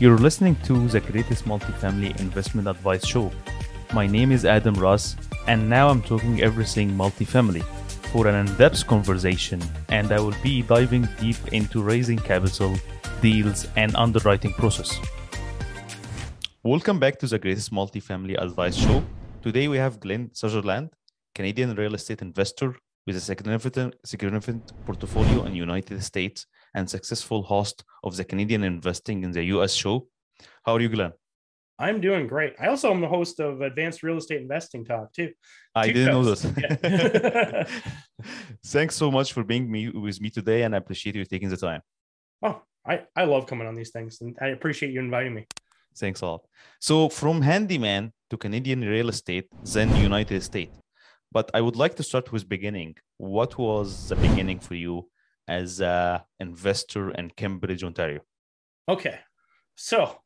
You're listening to the greatest multifamily investment advice show. My name is Adam Ras, and now I'm talking everything multifamily for an in depth conversation, and I will be diving deep into raising capital, deals, and underwriting process. Welcome back to the greatest multifamily advice show. Today we have Glen Sutherland, Canadian real estate investor with a significant, significant portfolio in United States and successful host of the Canadian Investing in the US show. How are you, Glen? I'm doing great. I also am the host of Advanced Real Estate Investing Talk too. I Two didn't know this. Yeah. Thanks so much for being me with me today, and I appreciate you taking the time. oh, I, I love coming on these things and I appreciate you inviting me. Thanks a lot. So, from handyman to Canadian real estate, then United States. But I would like to start with beginning. What was the beginning for you as a investor in Cambridge, Ontario? Okay. So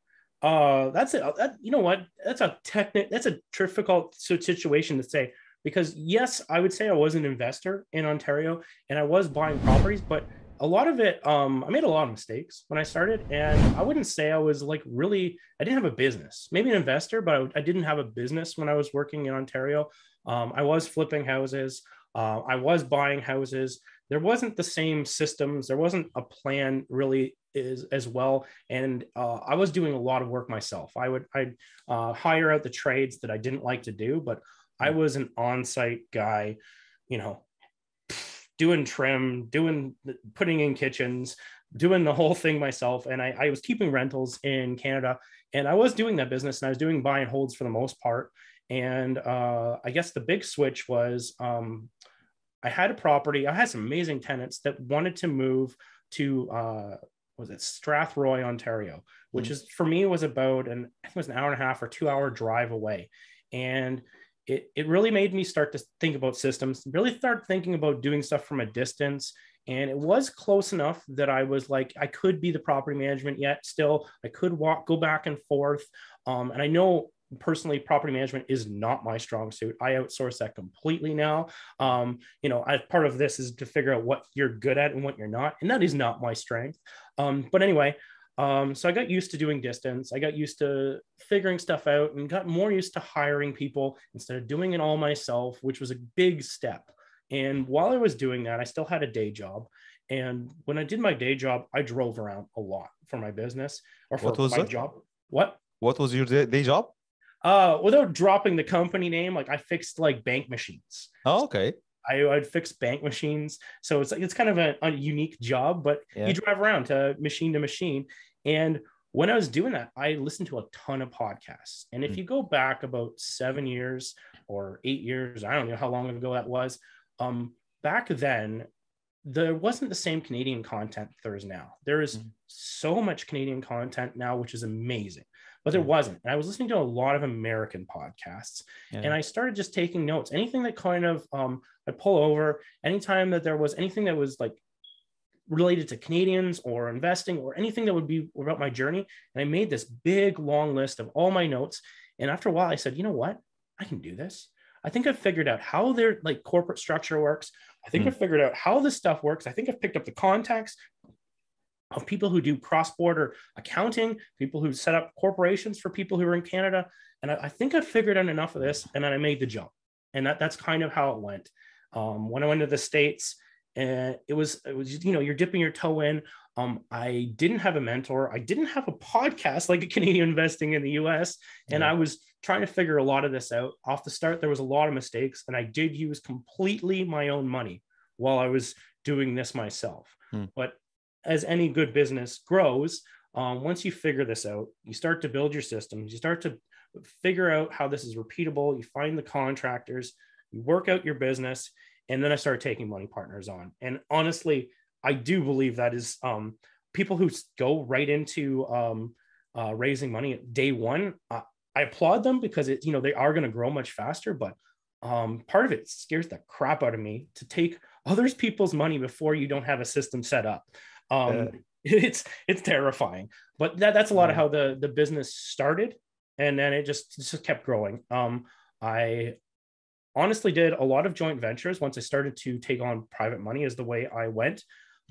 uh that's it. That, you know what? That's a technic that's a difficult situation to say because yes, I would say I was an investor in Ontario and I was buying properties, but a lot of it um I made a lot of mistakes when I started and I wouldn't say I was like really I didn't have a business. Maybe an investor, but I, I didn't have a business when I was working in Ontario. Um I was flipping houses. Uh, I was buying houses. There wasn't the same systems. There wasn't a plan really is as well. And uh, i was doing a lot of work myself. I would i'd uh, hire out the trades that i didn't like to do but i was an on-site guy you know doing trim doing putting in kitchens doing the whole thing myself. And I, I was keeping rentals in canada and i was doing that business and i was doing buy and holds for the most part. And uh, i guess the big switch was um, i had a property i had some amazing tenants that wanted to move to uh, was it Strathroy, Ontario, which Mhm. is for me was about an I think it was an hour and a half or two hour drive away, and it it really made me start to think about systems, really start thinking about doing stuff from a distance. And it was close enough that I was like, I could be the property management yet. Still, I could walk, go back and forth. Um, and I know personally, property management is not my strong suit. I outsource that completely now um, you know, I, part of this is to figure out what you're good at and what you're not, and that is not my strength. Um, but anyway, um, so I got used to doing distance. I got used to figuring stuff out and got more used to hiring people instead of doing it all myself, which was a big step. And while I was doing that, I still had a day job. And when I did my day job, I drove around a lot for my business or for What was my that? job. What? What was your day job? Uh, without dropping the company name, like I fixed like bank machines. Oh, okay. I would fix bank machines. So it's like it's kind of a, a unique job, but Yeah. you drive around to machine to machine. And when I was doing that, I listened to a ton of podcasts. And if Mm. you go back about seven years or eight years, I don't know how long ago that was. Um, back then, there wasn't the same Canadian content there is now. There is Mhm. so much Canadian content now, which is amazing. But there wasn't. And I was listening to a lot of American podcasts Yeah. and I started just taking notes. Anything that kind of um, I pull over, anytime that there was anything that was like related to Canadians or investing or anything that would be about my journey, and I made this big long list of all my notes. And after a while, I said, you know what, I can do this. I think I've figured out how their like corporate structure works. I think Hmm. I've figured out how this stuff works. I think I've picked up the contacts of people who do cross-border accounting, people who set up corporations for people who are in Canada. And I, I think I figured out enough of this and then I made the jump. And that, that's kind of how it went. Um, when I went to the States, and it was, it was, you know, you're dipping your toe in. Um, I didn't have a mentor. I didn't have a podcast like a Canadian investing in the US. And Yeah. I was trying to figure a lot of this out. Off the start, there was a lot of mistakes, and I did use completely my own money while I was doing this myself. Hmm. But as any good business grows, um, once you figure this out, you start to build your systems, you start to figure out how this is repeatable, you find the contractors, you work out your business, and then I started taking money partners on. And honestly, I do believe that is um, people who go right into um, uh, raising money at day one. Uh, I applaud them because it, you know, they are going to grow much faster. But um, part of it scares the crap out of me to take others people's money before you don't have a system set up. Um, Yeah. It's it's terrifying, but that, that's a lot of how the the business started, and then it just just kept growing. Um, I honestly did a lot of joint ventures once I started to take on private money is the way I went.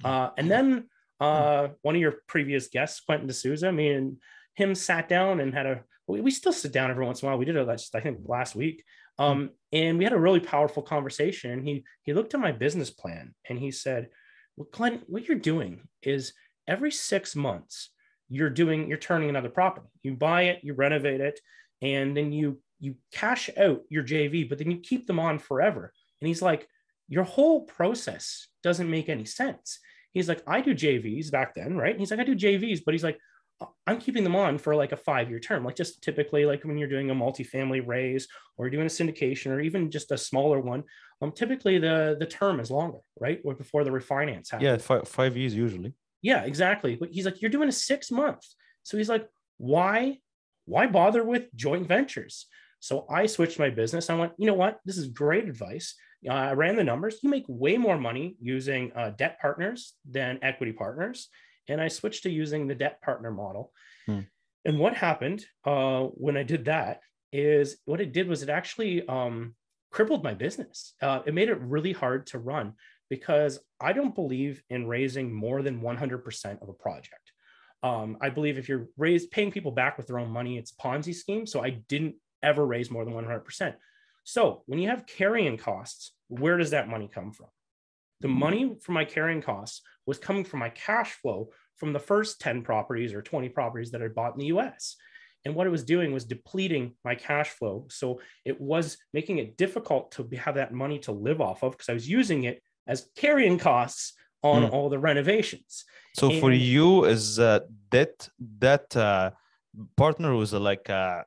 Uh, and then uh, one of your previous guests, Quentin D'Souza, me and him sat down and had a we, we still sit down every once in a while. We did it just I think last week. Um, and we had a really powerful conversation. And he he looked at my business plan and he said, Well, Glen, what you're doing is every six months you're doing you're turning another property. You buy it, you renovate it, and then you you cash out your JV, but then you keep them on forever. And he's like, Your whole process doesn't make any sense. He's like, I do JVs back then, right? And he's like, I do JVs, but he's like, I'm keeping them on for like a five year term, like just typically like when you're doing a multifamily raise or doing a syndication or even just a smaller one. Um, typically the the term is longer, right? Or before the refinance happens. Yeah, five, five years usually. Yeah, exactly. But he's like, you're doing a six month. So he's like, why, why bother with joint ventures? So I switched my business. I went, you know what? This is great advice. Uh, I ran the numbers. You make way more money using uh, debt partners than equity partners and I switched to using the debt partner model. Hmm. And what happened uh, when I did that is what it did was it actually um, crippled my business. Uh, it made it really hard to run because I don't believe in raising more than 100% of a project. Um, I believe if you're raised, paying people back with their own money, it's Ponzi scheme. So I didn't ever raise more than 100%. So when you have carrying costs, where does that money come from? The money for my carrying costs was coming from my cash flow from the first 10 properties or 20 properties that I bought in the US. And what it was doing was depleting my cash flow. So it was making it difficult to have that money to live off of because I was using it as carrying costs on mm. all the renovations. So and, for you, is uh, that that uh, partner was uh, like a,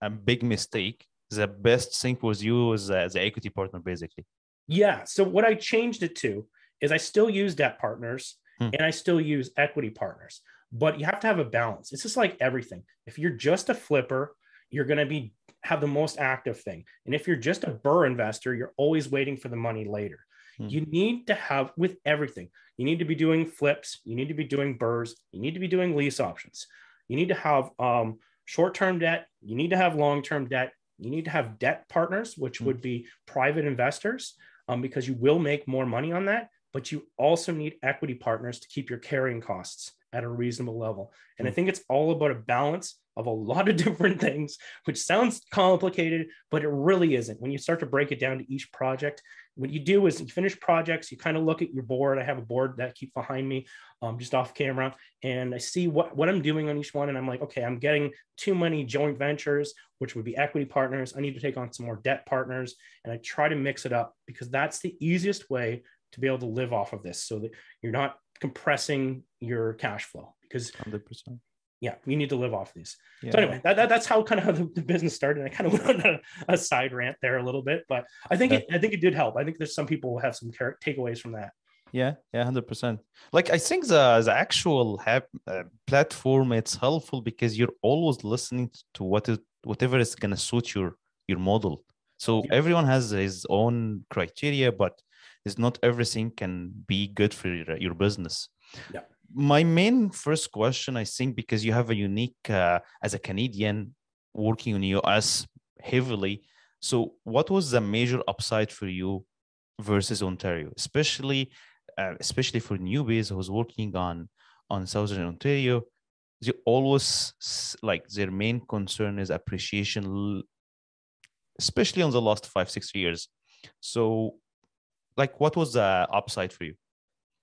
a big mistake? The best thing was you uh, the equity partner, basically. Yeah. So what I changed it to is I still use debt partners hmm. and I still use equity partners, but you have to have a balance. It's just like everything. If you're just a flipper, you're going to be have the most active thing. And if you're just a BRRRR investor, you're always waiting for the money later. Hmm. You need to have with everything. You need to be doing flips. You need to be doing BRRRRs. You need to be doing lease options. You need to have um, short-term debt. You need to have long-term debt. You need to have debt partners, which hmm. would be private investors um, because you will make more money on that. But you also need equity partners to keep your carrying costs at a reasonable level. And I hmm. think it's all about a balance of a lot of different things, which sounds complicated, but it really isn't. When you start to break it down to each project, what you do is you finish projects, you kind of look at your board. I have a board that keeps behind me, um, just off camera, and I see what, what I'm doing on each one. And I'm like, okay, I'm getting too many joint ventures, which would be equity partners. I need to take on some more debt partners. And I try to mix it up because that's the easiest way to be able to live off of this so that you're not compressing your cash flow because 100% yeah, you need to live off these. Yeah. So anyway, that, that, that's how kind of the, the, business started. I kind of went on a, a, side rant there a little bit, but I think it, I think it did help. I think there's some people will have some takeaways from that. Yeah, yeah, hundred percent. Like I think the the actual have, uh, platform it's helpful because you're always listening to what is whatever is gonna suit your your model. So yeah. everyone has his own criteria, but it's not everything can be good for your, your business. Yeah my main first question, I think, because you have a unique uh, as a Canadian working in the US heavily. So, what was the major upside for you versus Ontario, especially uh, especially for newbies who's working on on Southern Ontario? They always like their main concern is appreciation, especially on the last five six years. So, like, what was the upside for you?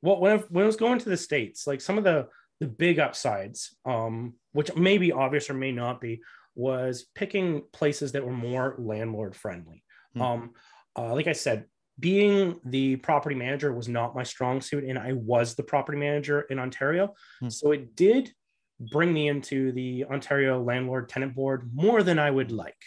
Well, when I, when I was going to the states, like some of the the big upsides, um, which may be obvious or may not be, was picking places that were more landlord friendly. Mm. Um, uh, like I said, being the property manager was not my strong suit, and I was the property manager in Ontario, mm. so it did bring me into the Ontario Landlord Tenant Board more than I would like.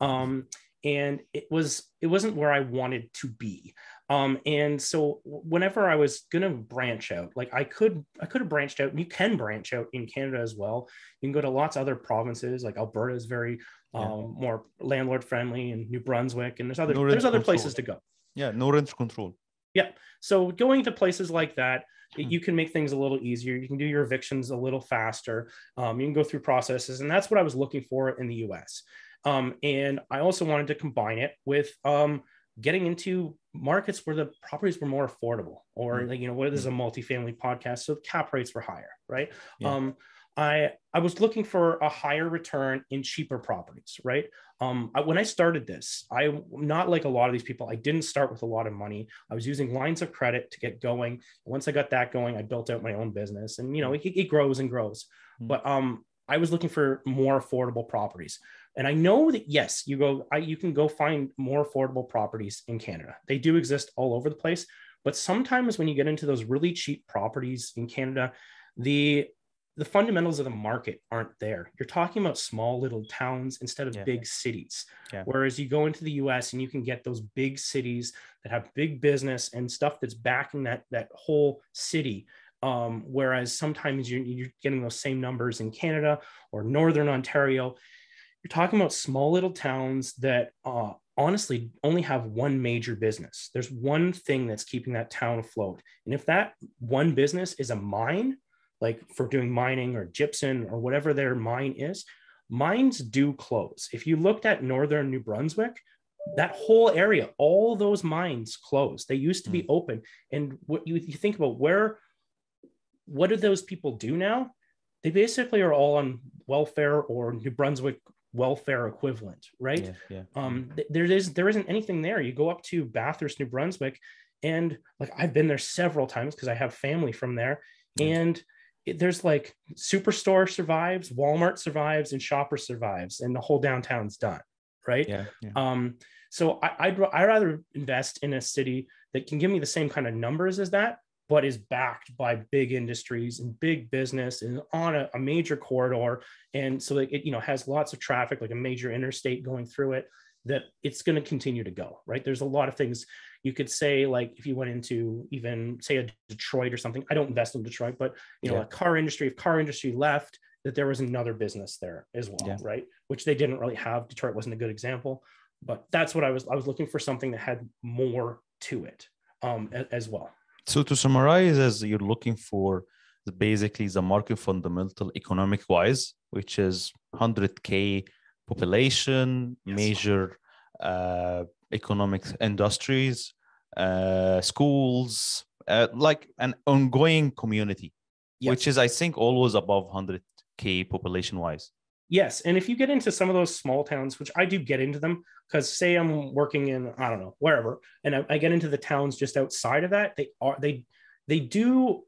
Um, and it was it wasn't where I wanted to be. Um, and so whenever I was gonna branch out, like I could I could have branched out, and you can branch out in Canada as well. You can go to lots of other provinces, like Alberta is very yeah. um, more landlord friendly, and New Brunswick, and there's other no there's other control. places to go. Yeah, no rent control. Yeah, so going to places like that, hmm. you can make things a little easier. You can do your evictions a little faster. Um, you can go through processes, and that's what I was looking for in the U.S. Um, and I also wanted to combine it with um, getting into markets where the properties were more affordable or mm-hmm. like you know what is a multifamily podcast so cap rates were higher right yeah. um I I was looking for a higher return in cheaper properties, right? Um, I, when I started this, I not like a lot of these people. I didn't start with a lot of money. I was using lines of credit to get going. Once I got that going, I built out my own business, and you know it, it grows and grows. Mm-hmm. But um, I was looking for more affordable properties, and I know that yes, you go, I, you can go find more affordable properties in Canada. They do exist all over the place. But sometimes when you get into those really cheap properties in Canada, the the fundamentals of the market aren't there. You're talking about small little towns instead of yeah. big cities. Yeah. Whereas you go into the US and you can get those big cities that have big business and stuff that's backing that that whole city. Um, whereas sometimes you're, you're getting those same numbers in Canada or Northern Ontario. You're talking about small little towns that uh, honestly only have one major business. There's one thing that's keeping that town afloat. And if that one business is a mine, like for doing mining or gypsum or whatever their mine is, mines do close. If you looked at northern New Brunswick, that whole area, all those mines closed. They used to be mm. open. And what you, you think about where, what do those people do now? They basically are all on welfare or New Brunswick welfare equivalent, right? Yeah, yeah. Um, th- there is there isn't anything there. You go up to Bathurst, New Brunswick, and like I've been there several times because I have family from there, yeah. and it, there's like superstore survives walmart survives and shopper survives and the whole downtown's done right yeah, yeah. um so I, I'd, I'd rather invest in a city that can give me the same kind of numbers as that but is backed by big industries and big business and on a, a major corridor. And so that it you know has lots of traffic like a major interstate going through it that it's going to continue to go right? There's a lot of things you could say like if you went into even say a detroit or something i don't invest in detroit but you know yeah. a car industry if car industry left that there was another business there as well yeah. right? Which they didn't really have. Detroit wasn't a good example but that's what i was i was looking for something that had more to it um, as well so to summarize as you're looking for basically the market fundamental economic wise which is 100k population yes. major uh, economic industries, uh, schools, uh, like an ongoing community, yes. which is, I think, always above 100K population wise. Yes. And if you get into some of those small towns, which I do get into them, because say I'm working in, I don't know, wherever, and I, I get into the towns just outside of that, they are, they, they do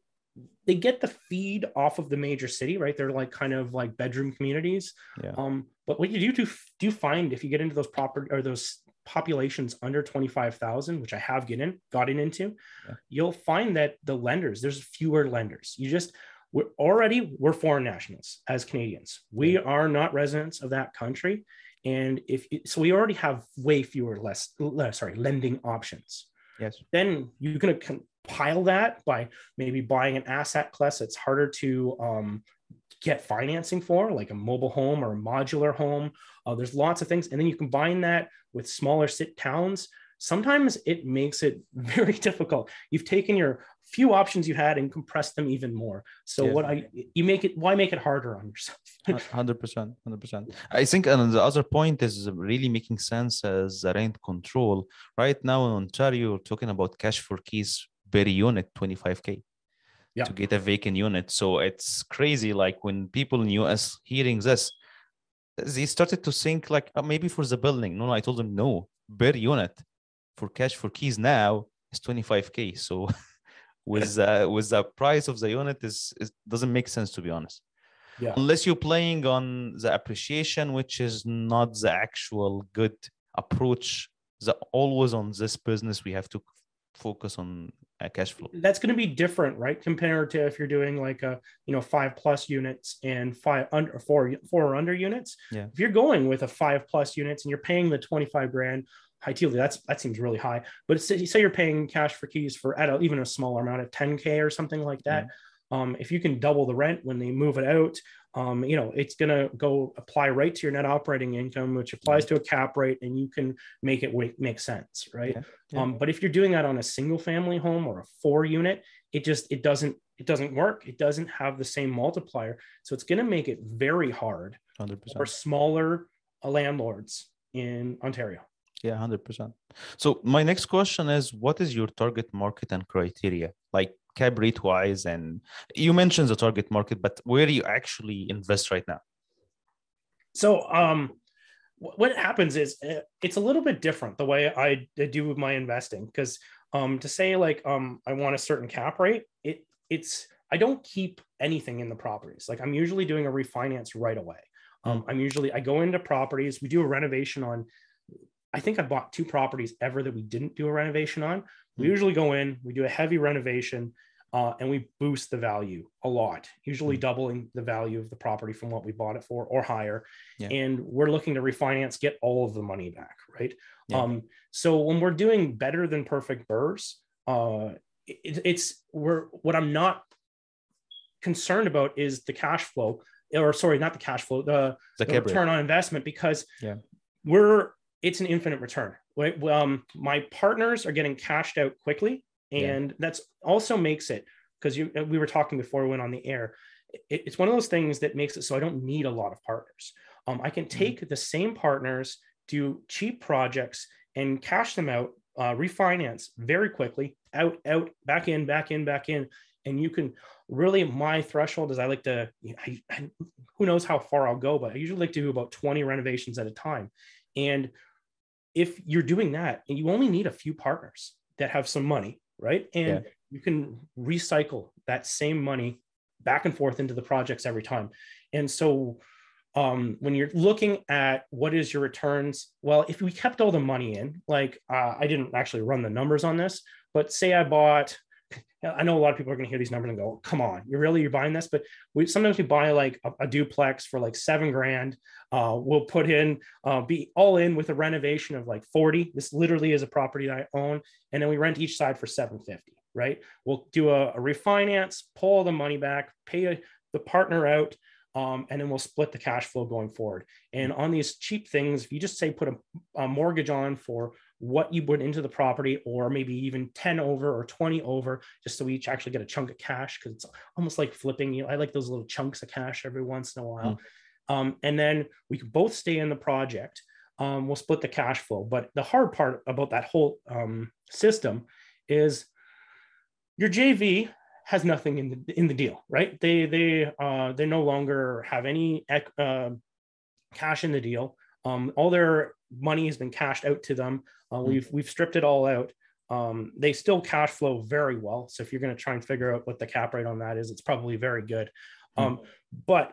they get the feed off of the major city, right? They're like kind of like bedroom communities. Yeah. Um, but what you do do do find if you get into those proper or those populations under 25,000, which I have gotten gotten into, yeah. you'll find that the lenders, there's fewer lenders. You just we're already we're foreign nationals as Canadians. We are not residents of that country. And if so, we already have way fewer less, less sorry, lending options. Yes. Then you're going to compile that by maybe buying an asset class that's harder to um, get financing for, like a mobile home or a modular home. Uh, there's lots of things. And then you combine that with smaller sit towns. Sometimes it makes it very difficult. You've taken your few options you had and compress them even more. So yeah. what I you make it why make it harder on yourself? Hundred percent, hundred percent. I think and the other point is really making sense as rent control. Right now in Ontario, we're talking about cash for keys per unit, 25k yeah. to get a vacant unit. So it's crazy. Like when people in US hearing this, they started to think like oh, maybe for the building. No, no, I told them no, per unit for cash for keys now is 25k. So with uh, with the price of the unit is it doesn't make sense to be honest. Yeah. Unless you're playing on the appreciation, which is not the actual good approach. The always on this business we have to focus on uh, cash flow. That's going to be different, right? Compared to if you're doing like a you know five plus units and five under four four or under units. Yeah. If you're going with a five plus units and you're paying the 25 grand, ideally that's that seems really high. But say, you're paying cash for keys for at a, even a smaller amount of 10k or something like that. Yeah. Um, if you can double the rent when they move it out, um, you know, it's going to go apply right to your net operating income, which applies to a cap rate, and you can make it make sense, right? Yeah, yeah. Um, but if you're doing that on a single family home or a four unit, it just it doesn't it doesn't work. It doesn't have the same multiplier, so it's going to make it very hard 100%. for smaller uh, landlords in Ontario. Yeah, hundred percent. So my next question is, what is your target market and criteria? Like cap rate wise and you mentioned the target market but where do you actually invest right now so um what happens is uh, it's a little bit different the way I do my investing because um to say like um I want a certain cap rate it it's I don't keep anything in the properties like I'm usually doing a refinance right away um I'm usually I go into properties we do a renovation on I think I bought two properties ever that we didn't do a renovation on we hmm. usually go in we do a heavy renovation uh, and we boost the value a lot, usually mm-hmm. doubling the value of the property from what we bought it for or higher. Yeah. And we're looking to refinance, get all of the money back, right? Yeah. Um, so when we're doing better than perfect BRRRRs, uh, it, it's we're what I'm not concerned about is the cash flow, or sorry, not the cash flow, the, the, the return on investment, because yeah. we're it's an infinite return. Right? Um, my partners are getting cashed out quickly and yeah. that's also makes it because you we were talking before we went on the air it, it's one of those things that makes it so i don't need a lot of partners um, i can mm-hmm. take mm-hmm. the same partners do cheap projects and cash them out uh, refinance very quickly out out back in back in back in and you can really my threshold is i like to I, I, who knows how far i'll go but i usually like to do about 20 renovations at a time and if you're doing that and you only need a few partners that have some money right? And yeah. you can recycle that same money back and forth into the projects every time. And so um, when you're looking at what is your returns, well, if we kept all the money in, like uh, I didn't actually run the numbers on this, but say I bought I know a lot of people are going to hear these numbers and go, "Come on, you're really you're buying this?" But we sometimes we buy like a, a duplex for like seven grand. Uh, we'll put in uh, be all in with a renovation of like forty. This literally is a property that I own, and then we rent each side for seven fifty. Right? We'll do a, a refinance, pull the money back, pay a, the partner out. Um, and then we'll split the cash flow going forward. And on these cheap things, if you just say put a, a mortgage on for what you put into the property, or maybe even 10 over or 20 over, just so we each actually get a chunk of cash because it's almost like flipping. You know, I like those little chunks of cash every once in a while. Mm. Um, and then we can both stay in the project. Um, we'll split the cash flow. But the hard part about that whole um, system is your JV has nothing in the in the deal, right? They they uh, they no longer have any uh, cash in the deal. Um, all their money has been cashed out to them. Uh, hmm. we've we've stripped it all out. Um, they still cash flow very well. So if you're going to try and figure out what the cap rate on that is, it's probably very good. Hmm. Um, but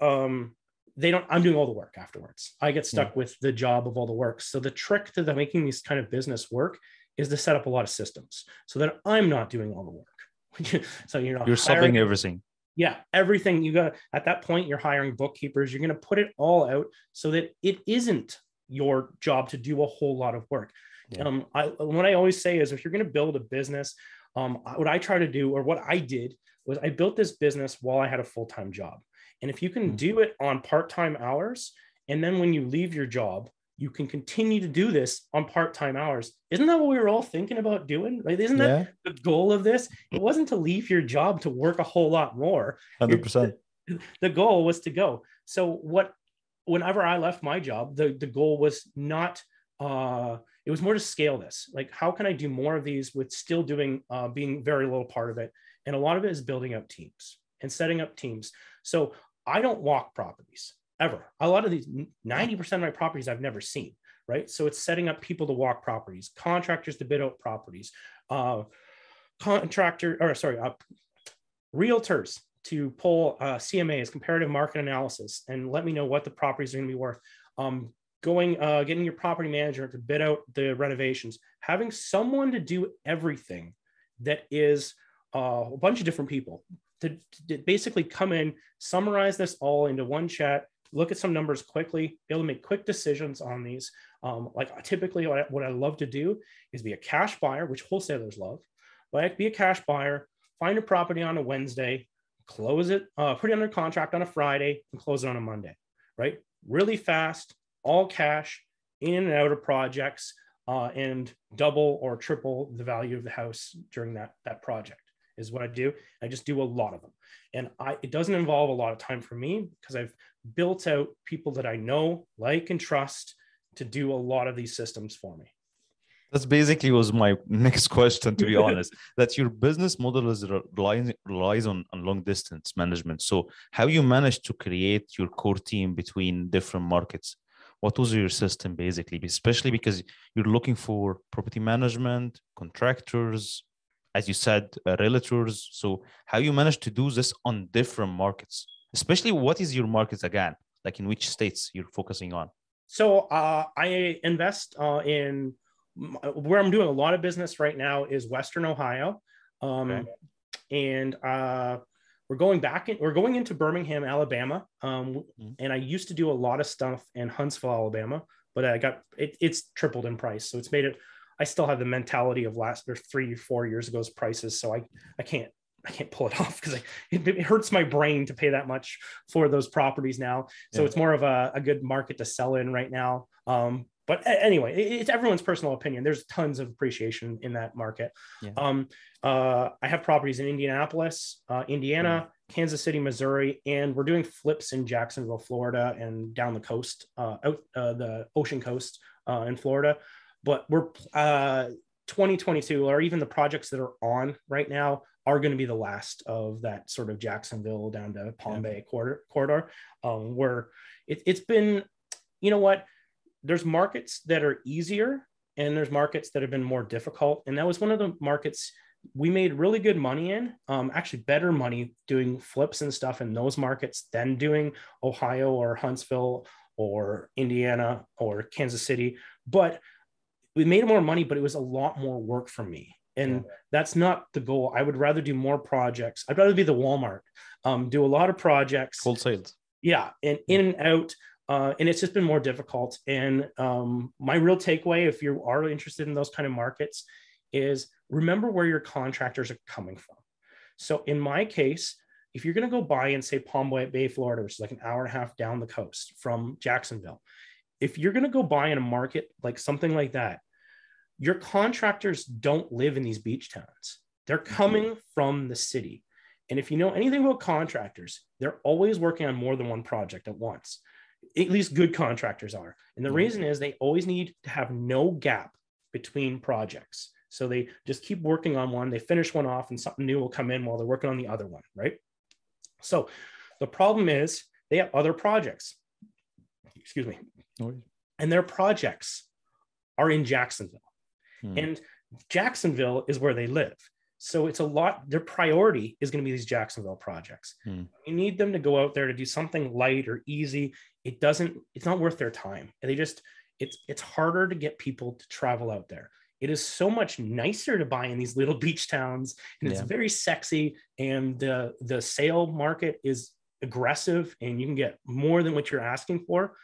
um, they don't. I'm doing all the work afterwards. I get stuck yeah. with the job of all the work. So the trick to the, making these kind of business work is to set up a lot of systems so that I'm not doing all the work. so you're not you're hiring, subbing everything yeah everything you got at that point you're hiring bookkeepers you're going to put it all out so that it isn't your job to do a whole lot of work yeah. um, I, what i always say is if you're going to build a business um, what i try to do or what i did was i built this business while i had a full-time job and if you can mm-hmm. do it on part-time hours and then when you leave your job you can continue to do this on part-time hours. Isn't that what we were all thinking about doing? Like, isn't that yeah. the goal of this? It wasn't to leave your job to work a whole lot more. Hundred percent. The goal was to go. So what? Whenever I left my job, the the goal was not. Uh, it was more to scale this. Like, how can I do more of these with still doing uh, being very little part of it? And a lot of it is building up teams and setting up teams. So I don't walk properties ever. A lot of these, 90% of my properties I've never seen, right? So it's setting up people to walk properties, contractors to bid out properties, uh, contractor, or sorry, uh, realtors to pull uh, CMAs, comparative market analysis, and let me know what the properties are going to be worth. Um, going, uh, getting your property manager to bid out the renovations, having someone to do everything that is uh, a bunch of different people to, to, basically come in, summarize this all into one chat, look at some numbers quickly, be able to make quick decisions on these. Um, like typically what I, what I love to do is be a cash buyer, which wholesalers love, but I be a cash buyer, find a property on a Wednesday, close it, uh, put it under contract on a Friday and close it on a Monday, right? Really fast, all cash, in and out of projects, uh, and double or triple the value of the house during that, that project is what I do. I just do a lot of them. And I, it doesn't involve a lot of time for me because I've built out people that I know, like, and trust to do a lot of these systems for me. That's basically was my next question, to be honest. that your business model is relies relies on, on long distance management. So how you manage to create your core team between different markets? What was your system basically? Especially because you're looking for property management, contractors, as you said, uh, realtors. So how you manage to do this on different markets? Especially what is your markets again? Like in which states you're focusing on? So uh, I invest uh, in where I'm doing a lot of business right now is Western Ohio, um, okay. and uh, we're going back in, we're going into Birmingham, Alabama, um, mm-hmm. and I used to do a lot of stuff in Huntsville, Alabama, but I got it, it's tripled in price, so it's made it. I still have the mentality of last or three, four years ago's prices, so I I can't I can't pull it off because it, it, hurts my brain to pay that much for those properties now. So yeah. it's more of a, a, good market to sell in right now. Um, but anyway, it's everyone's personal opinion. There's tons of appreciation in that market. Yeah. Um, uh, I have properties in Indianapolis, uh, Indiana, mm. Kansas City, Missouri, and we're doing flips in Jacksonville, Florida, and down the coast, uh, out uh, the ocean coast uh, in Florida. But we're uh, 2022, or even the projects that are on right now, are going to be the last of that sort of Jacksonville down to Palm yeah. Bay corridor, corridor um, where it, it's been, you know what there's markets that are easier and there's markets that have been more difficult. And that was one of the markets we made really good money in, um, actually better money doing flips and stuff in those markets than doing Ohio or Huntsville or Indiana or Kansas City. But we made more money, but it was a lot more work for me. And yeah. that's not the goal. I would rather do more projects. I'd rather be the Walmart, um, do a lot of projects. Cold sales. Yeah. And in and out uh, and it's just been more difficult. And um, my real takeaway, if you are interested in those kind of markets, is remember where your contractors are coming from. So in my case, if you're going to go buy in, say, Palm Bay, Florida, which is like an hour and a half down the coast from Jacksonville, if you're going to go buy in a market like something like that, your contractors don't live in these beach towns. They're mm-hmm. coming from the city. And if you know anything about contractors, they're always working on more than one project at once at least good contractors are. And the reason is they always need to have no gap between projects. So they just keep working on one, they finish one off, and something new will come in while they're working on the other one, right? So the problem is they have other projects. Excuse me. And their projects are in Jacksonville. Hmm. And Jacksonville is where they live. So it's a lot, their priority is going to be these Jacksonville projects. Hmm. You need them to go out there to do something light or easy. It doesn't it's not worth their time. And they just it's it's harder to get people to travel out there. It is so much nicer to buy in these little beach towns and it's very sexy and the the sale market is aggressive and you can get more than what you're asking for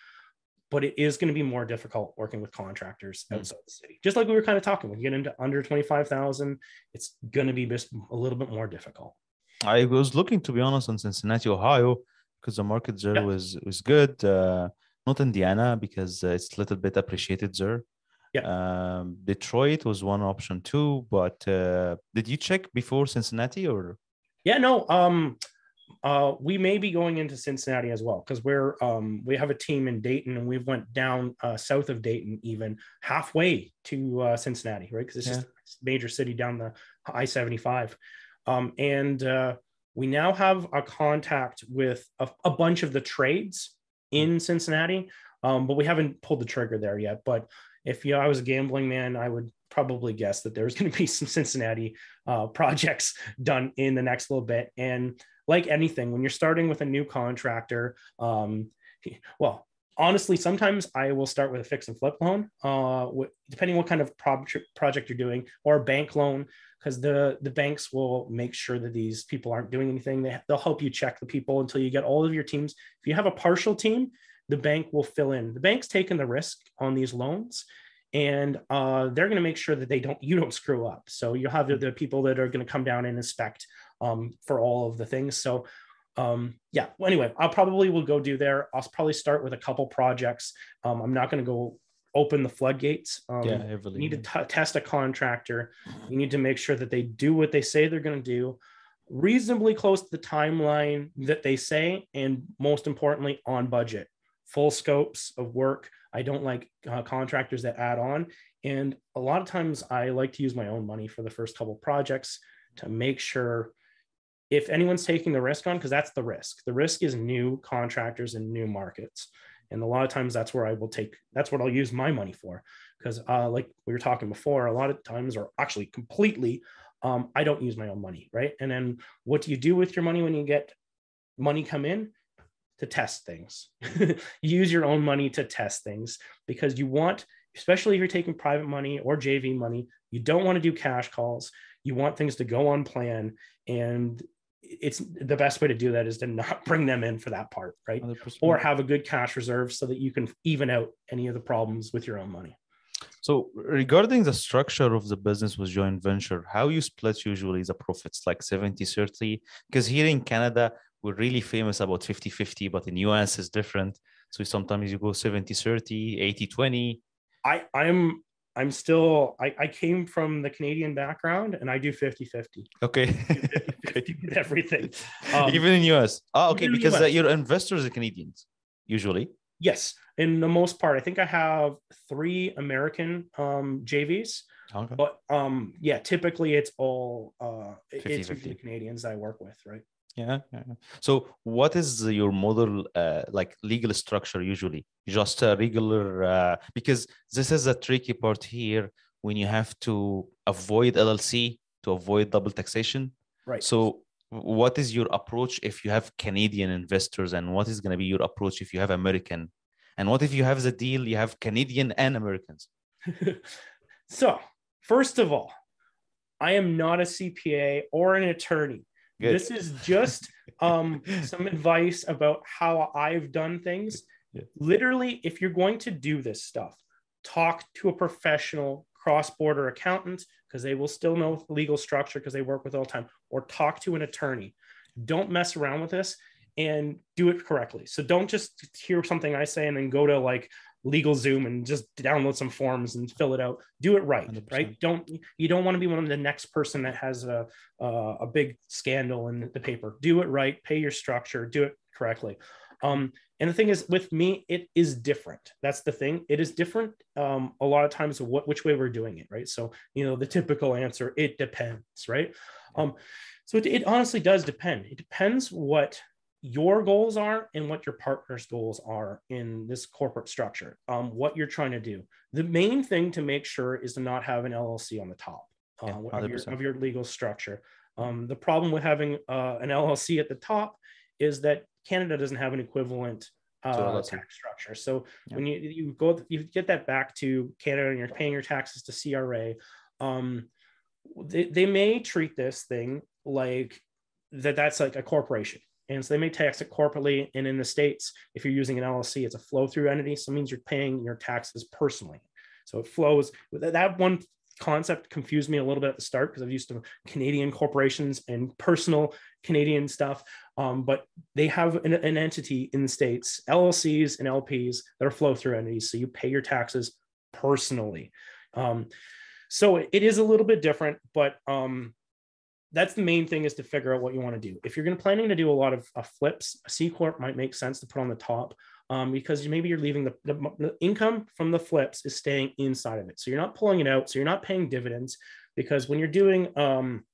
but it is going to be more difficult working with contractors mm. outside the city just like we were kind of talking when you get into under 25000 it's going to be just a little bit more difficult i was looking to be honest on cincinnati ohio because the market there yeah. was was good. Uh, not Indiana because uh, it's a little bit appreciated there. Yeah. Um, Detroit was one option too, but uh, did you check before Cincinnati or? Yeah, no. Um, uh, we may be going into Cincinnati as well because we're um, we have a team in Dayton and we've went down uh, south of Dayton, even halfway to uh, Cincinnati, right? Because it's yeah. just a major city down the I seventy five, um, and uh, we now have a contact with a, a bunch of the trades in Cincinnati, um, but we haven't pulled the trigger there yet. But if you know, I was a gambling man, I would probably guess that there's going to be some Cincinnati uh, projects done in the next little bit. And like anything, when you're starting with a new contractor, um, well, honestly, sometimes I will start with a fix and flip loan, uh, depending what kind of pro- project you're doing, or a bank loan because the the banks will make sure that these people aren't doing anything. They, they'll help you check the people until you get all of your teams. If you have a partial team, the bank will fill in. The bank's taking the risk on these loans, and uh, they're going to make sure that they don't you don't screw up. So you'll have the, the people that are going to come down and inspect um, for all of the things. So um, yeah. Well, anyway, I'll probably will go do there. I'll probably start with a couple projects. Um, I'm not going to go open the floodgates. Um, yeah, heavily. You need to t- test a contractor. You need to make sure that they do what they say they're going to do, reasonably close to the timeline that they say, and most importantly, on budget. full scopes of work. I don't like uh, contractors that add on. And a lot of times I like to use my own money for the first couple projects to make sure if anyone's taking the risk on, because that's the risk. The risk is new contractors and new markets. And a lot of times that's where I will take, that's what I'll use my money for. Because, uh, like we were talking before, a lot of times, or actually completely, um, I don't use my own money. Right. And then what do you do with your money when you get money come in? To test things. use your own money to test things because you want, especially if you're taking private money or JV money, you don't want to do cash calls. You want things to go on plan. And it's the best way to do that is to not bring them in for that part, right? 100%. Or have a good cash reserve so that you can even out any of the problems with your own money. So regarding the structure of the business with joint venture, how you split usually the profits like 70 30? Because here in Canada, we're really famous about 50 50, but in US is different. So sometimes you go 70 30, 80 20. I, I'm I'm still I, I came from the Canadian background and I do 50-50. Okay. 50 with everything. Um, even in US. Oh, okay, because US. Uh, your investors are Canadians usually. Yes, in the most part. I think I have three American um, JVs. Okay. But um, yeah, typically it's all uh, 50, it's 50. Canadians I work with, right? Yeah, yeah. So, what is your model uh, like legal structure usually? Just a regular uh, because this is a tricky part here when you have to avoid LLC to avoid double taxation. Right. So, what is your approach if you have Canadian investors, and what is going to be your approach if you have American? And what if you have the deal you have Canadian and Americans? so, first of all, I am not a CPA or an attorney. Good. This is just um, some advice about how I've done things. Yeah. Literally, if you're going to do this stuff, talk to a professional cross-border accountant because they will still know legal structure because they work with all the time, or talk to an attorney. Don't mess around with this and do it correctly. So don't just hear something I say and then go to like LegalZoom and just download some forms and fill it out. Do it right 100%. right don't you don't want to be one of the next person that has a, a, a big scandal in the paper. Do it right pay your structure do it correctly. Um, and the thing is with me it is different. That's the thing. It is different um, a lot of times what which way we're doing it right? So you know the typical answer it depends right? Um, so it, it honestly does depend. It depends what your goals are and what your partner's goals are in this corporate structure, um, what you're trying to do. The main thing to make sure is to not have an LLC on the top uh, yeah, of, your, of, your, legal structure. Um, the problem with having uh, an LLC at the top is that Canada doesn't have an equivalent uh, tax structure. So yeah. when you, you go, you get that back to Canada and you're paying your taxes to CRA, um, they, they may treat this thing like that that's like a corporation and so they may tax it corporately. And in the States, if you're using an LLC, it's a flow through entity. So it means you're paying your taxes personally. So it flows. That one concept confused me a little bit at the start because I've used to Canadian corporations and personal Canadian stuff. Um, but they have an, an, entity in the States, LLCs and LPs that are flow through entities. So you pay your taxes personally. Um, so it is a little bit different, but um, that's the main thing is to figure out what you want to do. If you're going to planning to do a lot of uh, flips, a C corp might make sense to put on the top um, because maybe you're leaving the, the, the, income from the flips is staying inside of it. So you're not pulling it out. So you're not paying dividends because when you're doing, um,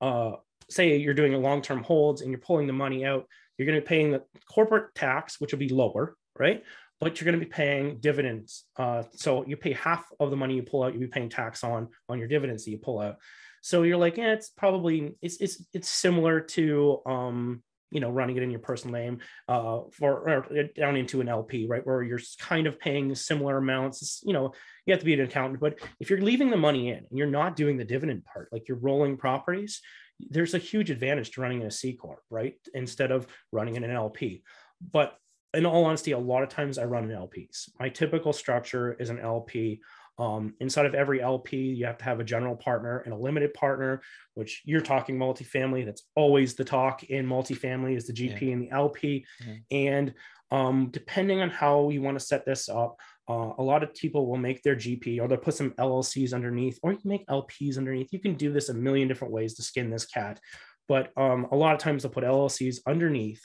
uh, say you're doing a long-term holds and you're pulling the money out, you're going to be paying the corporate tax, which will be lower, right? But you're going to be paying dividends. Uh, so you pay half of the money you pull out, you'll be paying tax on on your dividends that you pull out. So you're like, yeah, it's probably it's it's it's similar to um, you know running it in your personal name uh, for or down into an LP, right, where you're kind of paying similar amounts. You know, you have to be an accountant, but if you're leaving the money in and you're not doing the dividend part, like you're rolling properties, there's a huge advantage to running in a C corp, right, instead of running in an LP. But in all honesty, a lot of times I run in LPs. My typical structure is an LP. Um, inside of every LP, you have to have a general partner and a limited partner, which you're talking multifamily. That's always the talk in multifamily is the GP yeah. and the LP. Yeah. And um, depending on how you want to set this up, uh, a lot of people will make their GP or they'll put some LLCs underneath, or you can make LPs underneath. You can do this a million different ways to skin this cat. But um, a lot of times they'll put LLCs underneath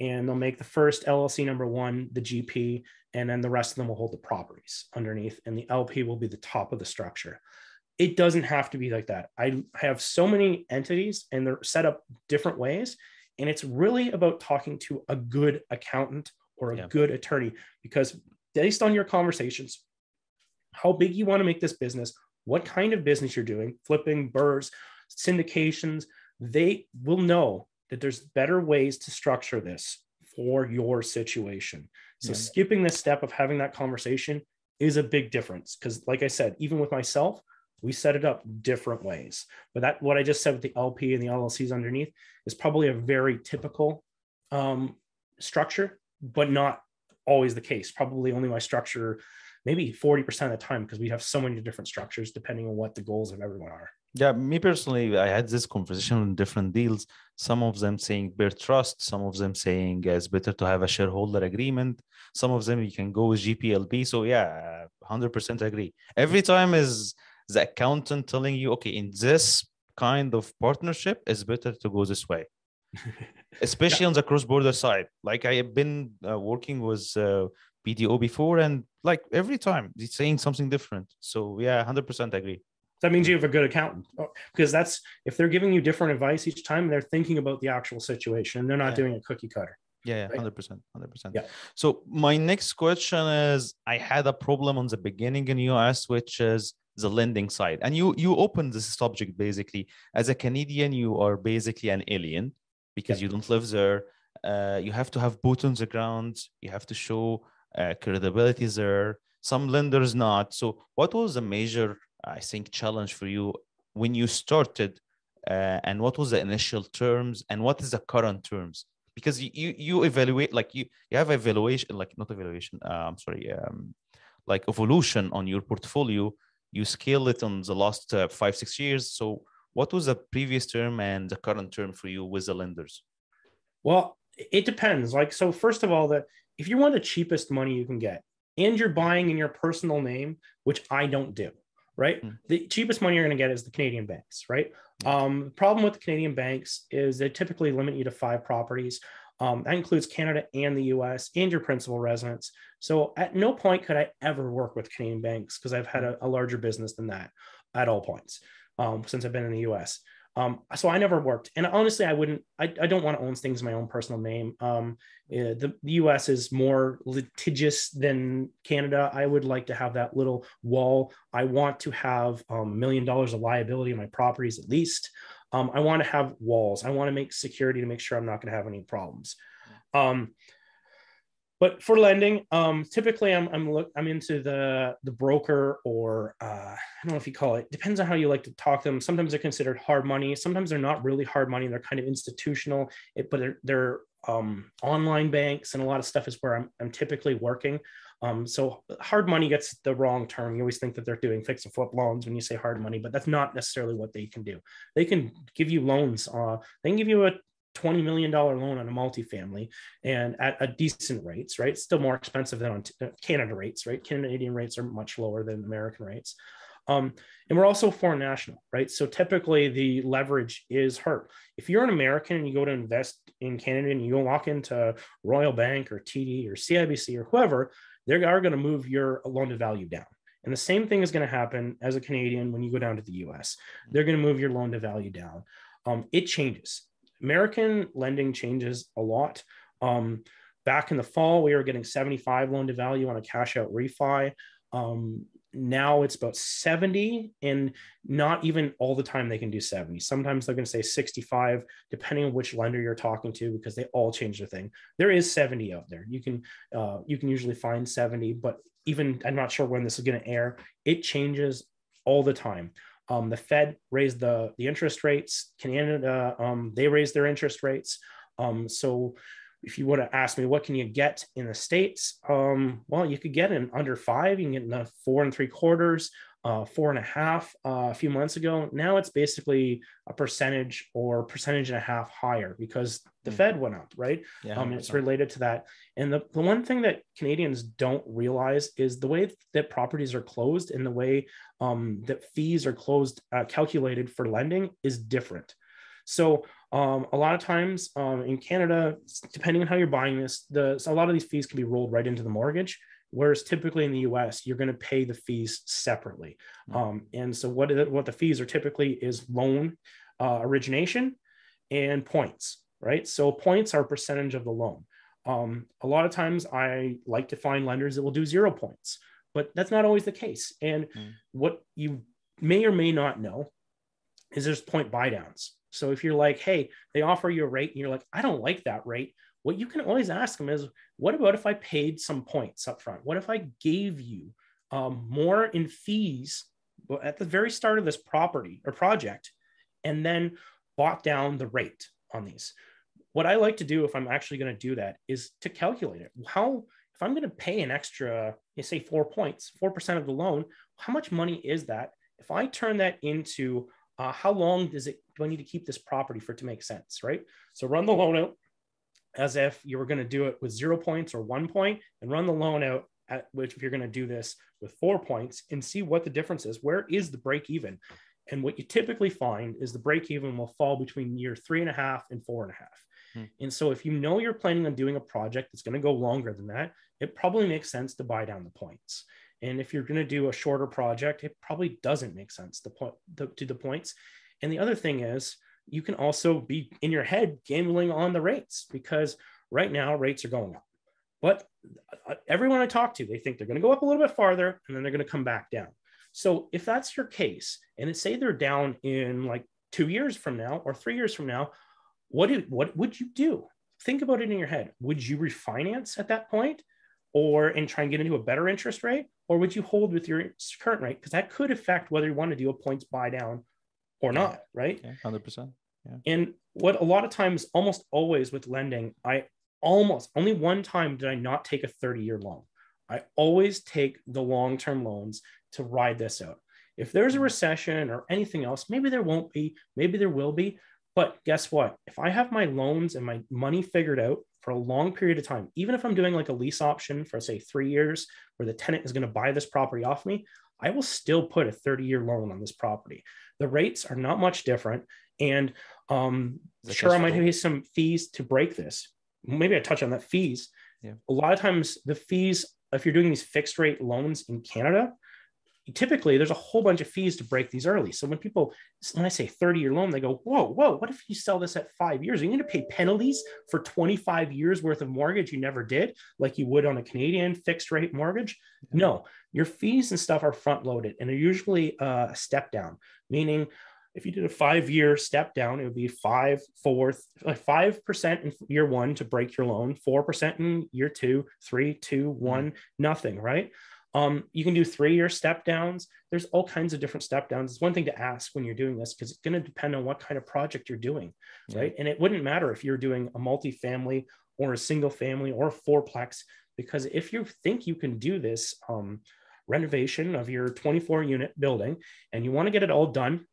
and they'll make the first LLC number one the GP, and then the rest of them will hold the properties underneath, and the LP will be the top of the structure. It doesn't have to be like that. I have so many entities, and they're set up different ways, and it's really about talking to a good accountant or a yeah. good attorney because based on your conversations, how big you want to make this business, what kind of business you're doing, flipping BRRRRs, syndications, they will know that there's better ways to structure this for your situation. So yeah. skipping this step of having that conversation is a big difference because like I said, even with myself, we set it up different ways. But that what I just said with the LP and the LLCs underneath is probably a very typical um, structure, but not always the case. Probably only my structure maybe 40% of the time because we have so many different structures depending on what the goals of everyone are. Yeah, me personally, I had this conversation on different deals. Some of them saying bare trust, some of them saying it's better to have a shareholder agreement. Some of them you can go with GPLP. So yeah, 100% agree. Every time is the accountant telling you, okay, in this kind of partnership, it's better to go this way. Especially yeah. on the cross-border side. Like I have been uh, working with uh, BDO before, and like every time he's saying something different. So yeah, 100% agree. That means you have a good accountant oh, because that's if they're giving you different advice each time, they're thinking about the actual situation and they're not yeah. doing a cookie cutter. Yeah, yeah, hundred percent, hundred percent. Yeah. So my next question is: I had a problem on the beginning in US, which is the lending side, and you you opened this subject basically as a Canadian. You are basically an alien because yeah. you don't live there. Uh, you have to have boots on the ground. You have to show uh, credibility there. Some lenders not. So, what was the major I think, challenge for you when you started, uh, and what was the initial terms, and what is the current terms? Because you you, evaluate like you you have evaluation like not evaluation. Uh, I'm sorry, um, like evolution on your portfolio. You scale it on the last uh, five six years. So what was the previous term and the current term for you with the lenders? Well, it depends. Like so, first of all, that if you want the cheapest money you can get, and you're buying in your personal name, which I don't do right? Mm. The cheapest money you're going to get is the Canadian banks, right? Um, the problem with the Canadian banks is they typically limit you to five properties. Um, that includes Canada and the US and your principal residence. So at no point could I ever work with Canadian banks because I've had a, a, larger business than that at all points um, since I've been in the US. Um, so I never worked, and honestly, I wouldn't. I, I don't want to own things in my own personal name. Um, eh, the, the U.S. is more litigious than Canada. I would like to have that little wall. I want to have um, a um, million dollars of liability in my properties at least. Um, I want to have walls. I want to make security to make sure I'm not going to have any problems. But for lending, um, typically I'm I'm look I'm into the the broker or uh, I don't know if you call it. Depends on how you like to talk to them. Sometimes they're considered hard money. Sometimes they're not really hard money. They're kind of institutional, it, but they're, they're um, online banks and a lot of stuff is where I'm I'm typically working. Um, so hard money gets the wrong term. You always think that they're doing fix and flip loans when you say hard money, but that's not necessarily what they can do. They can give you loans. Uh, they can give you a $20 million loan on a multifamily and at a decent rates, right? Still more expensive than on uh, Canada rates, right? Canadian rates are much lower than American rates. Um, and we're also foreign national, right? So typically the leverage is hurt. If you're an American and you go to invest in Canada and you go walk into Royal Bank or TD or CIBC or whoever, they are going to move your loan to value down. And the same thing is going to happen as a Canadian when you go down to the US. They're going to move your loan to value down. Um, it changes. American lending changes a lot. Um, back in the fall, we were getting 75 loan to value on a cash out refi. Um, now it's about 70 and not even all the time they can do 70 sometimes they're going to say 65 depending on which lender you're talking to because they all change their thing there is 70 out there you can uh, you can usually find 70 but even i'm not sure when this is going to air it changes all the time um, the Fed raised the, the interest rates. Canada, um, they raised their interest rates. Um, so if you would have asked me, what can you get in the States? Um, well, you could get in under five. You can get in the four and three quarters uh, four and a half uh, a few months ago. Now it's basically a percentage or percentage and a half higher because the mm. Fed went up, right? Yeah, um, it's related to that. And the, the one thing that Canadians don't realize is the way that properties are closed and the way um, that fees are closed, uh, calculated for lending is different. So um, a lot of times um, in Canada, depending on how you're buying this, the a lot of these fees can be rolled right into the mortgage. Whereas typically in the U.S., you're going to pay the fees separately. Mm-hmm. Um, and so what it, what the fees are typically is loan uh, origination and points, right? So points are a percentage of the loan. Um, a lot of times I like to find lenders that will do zero points, but that's not always the case. And mm. what you may or may not know is there's point buy downs. So if you're like, hey, they offer you a rate and you're like, I don't like that rate, what you can always ask them is, what about if I paid some points up front? What if I gave you um, more in fees at the very start of this property or project and then bought down the rate on these? What I like to do if I'm actually going to do that is to calculate it. How, if I'm going to pay an extra, say four points, 4% of the loan, how much money is that? If I turn that into uh, how long does it do I need to keep this property for it to make sense, right? So run the loan out as if you were going to do it with zero points or one point, and run the loan out at which if you're going to do this with four points and see what the difference is. Where is the break even? And what you typically find is the break even will fall between year three and a half and four and a half. Hmm. And so if you know you're planning on doing a project that's going to go longer than that, it probably makes sense to buy down the points. And if you're going to do a shorter project, it probably doesn't make sense to point to the points. And the other thing is, you can also be in your head gambling on the rates because right now rates are going up. But uh, everyone I talk to, they think they're going to go up a little bit farther and then they're going to come back down. So if that's your case, and say they're down in like two years from now or three years from now, what do, what would you do? Think about it in your head. Would you refinance at that point? or and try and get into a better interest rate, or would you hold with your current rate? Because that could affect whether you want to do a points buy down or not, right? Hundred percent. Yeah. And what a lot of times, almost always with lending, I almost only one time did I not take a 30 year loan. I always take the long term loans to ride this out. If there's a mm-hmm. recession or anything else, maybe there won't be, maybe there will be. But guess what? If I have my loans and my money figured out, for a long period of time, even if I'm doing like a lease option for say three years where the tenant is going to buy this property off me, I will still put a 30 year loan on this property. The rates are not much different. And um, sure, I might have some fees to break this. Maybe I touch on that fees. Yeah. A lot of times, the fees, if you're doing these fixed rate loans in Canada, typically there's a whole bunch of fees to break these early. So when people, when I say 30 year loan, they go, whoa, whoa, what if you sell this at five years? Are you going to pay penalties for 25 years worth of mortgage you never did, like you would on a Canadian fixed rate mortgage? No, your fees and stuff are front loaded and they're usually uh, a step down, meaning if you did a five year step down, it would be five, four, five percent in year one to break your loan, four percent in year two, three, two, one, nothing, right? Um, you can do three-year step downs. There's all kinds of different step downs. It's one thing to ask when you're doing this because it's going to depend on what kind of project you're doing, yeah. right? And it wouldn't matter if you're doing a multi-family or a single family or a fourplex, because if you think you can do this um, renovation of your 24 unit building and you want to get it all done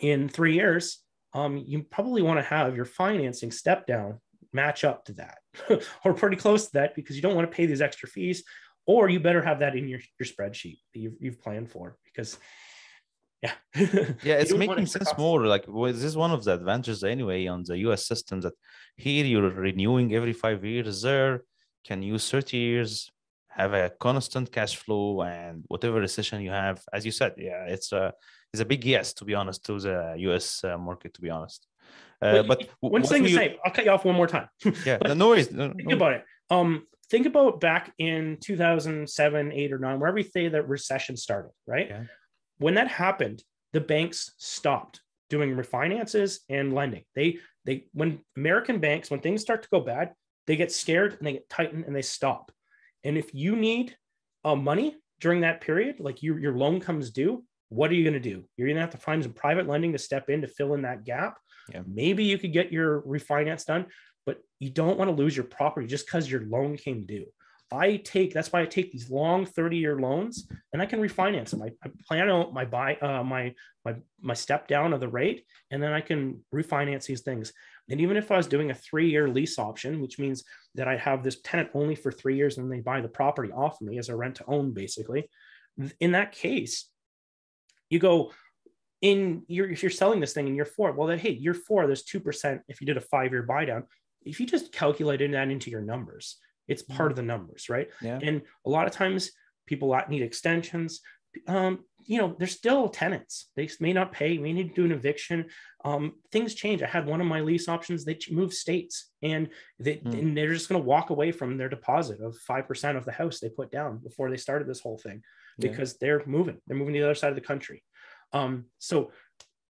in three years, um, you probably want to have your financing step down match up to that or pretty close to that because you don't want to pay these extra fees or you better have that in your, your spreadsheet that you've, you've planned for because yeah. Yeah it's making sense more like well, this is one of the advantages anyway on the us system that here you're renewing every five years there can use 30 years have a constant cash flow and whatever recession you have. As you said yeah it's a it's a big yes to be honest to the us uh, market to be honest. Uh, but one thing to say i'll cut you off one more time. Yeah no worries. No, think about it. Um think about back in 2007, eight or nine, where say that recession started, right? Yeah. When that happened, the banks stopped doing refinances and lending. They they when American banks, when things start to go bad, they get scared and they get tightened and they stop. And if you need uh, money during that period, like your your loan comes due, what are you going to do? You're going to have to find some private lending to step in to fill in that gap. Yeah. Maybe you could get your refinance done, but you don't want to lose your property just because your loan came due. I take that's why I take these long 30 year loans and I can refinance them. I, I plan out my buy uh, my my my step down of the rate and then I can refinance these things. And even if I was doing a three year lease option, which means that I have this tenant only for three years and they buy the property off of me as a rent to own, basically, in that case, you go, in you're if you're selling this thing in year four, well then hey, year four, there's two percent if you did a five-year buy down. If you just calculated that into your numbers, it's part of the numbers, right? Yeah. And a lot of times people need extensions. Um, you know, they're still tenants. They may not pay, may need to do an eviction. Um, things change. I had one of my lease options, they moved states and, they, Hmm. and they're just going to walk away from their deposit of 5% of the house they put down before they started this whole thing Yeah. because they're moving. They're moving to the other side of the country. Um, so,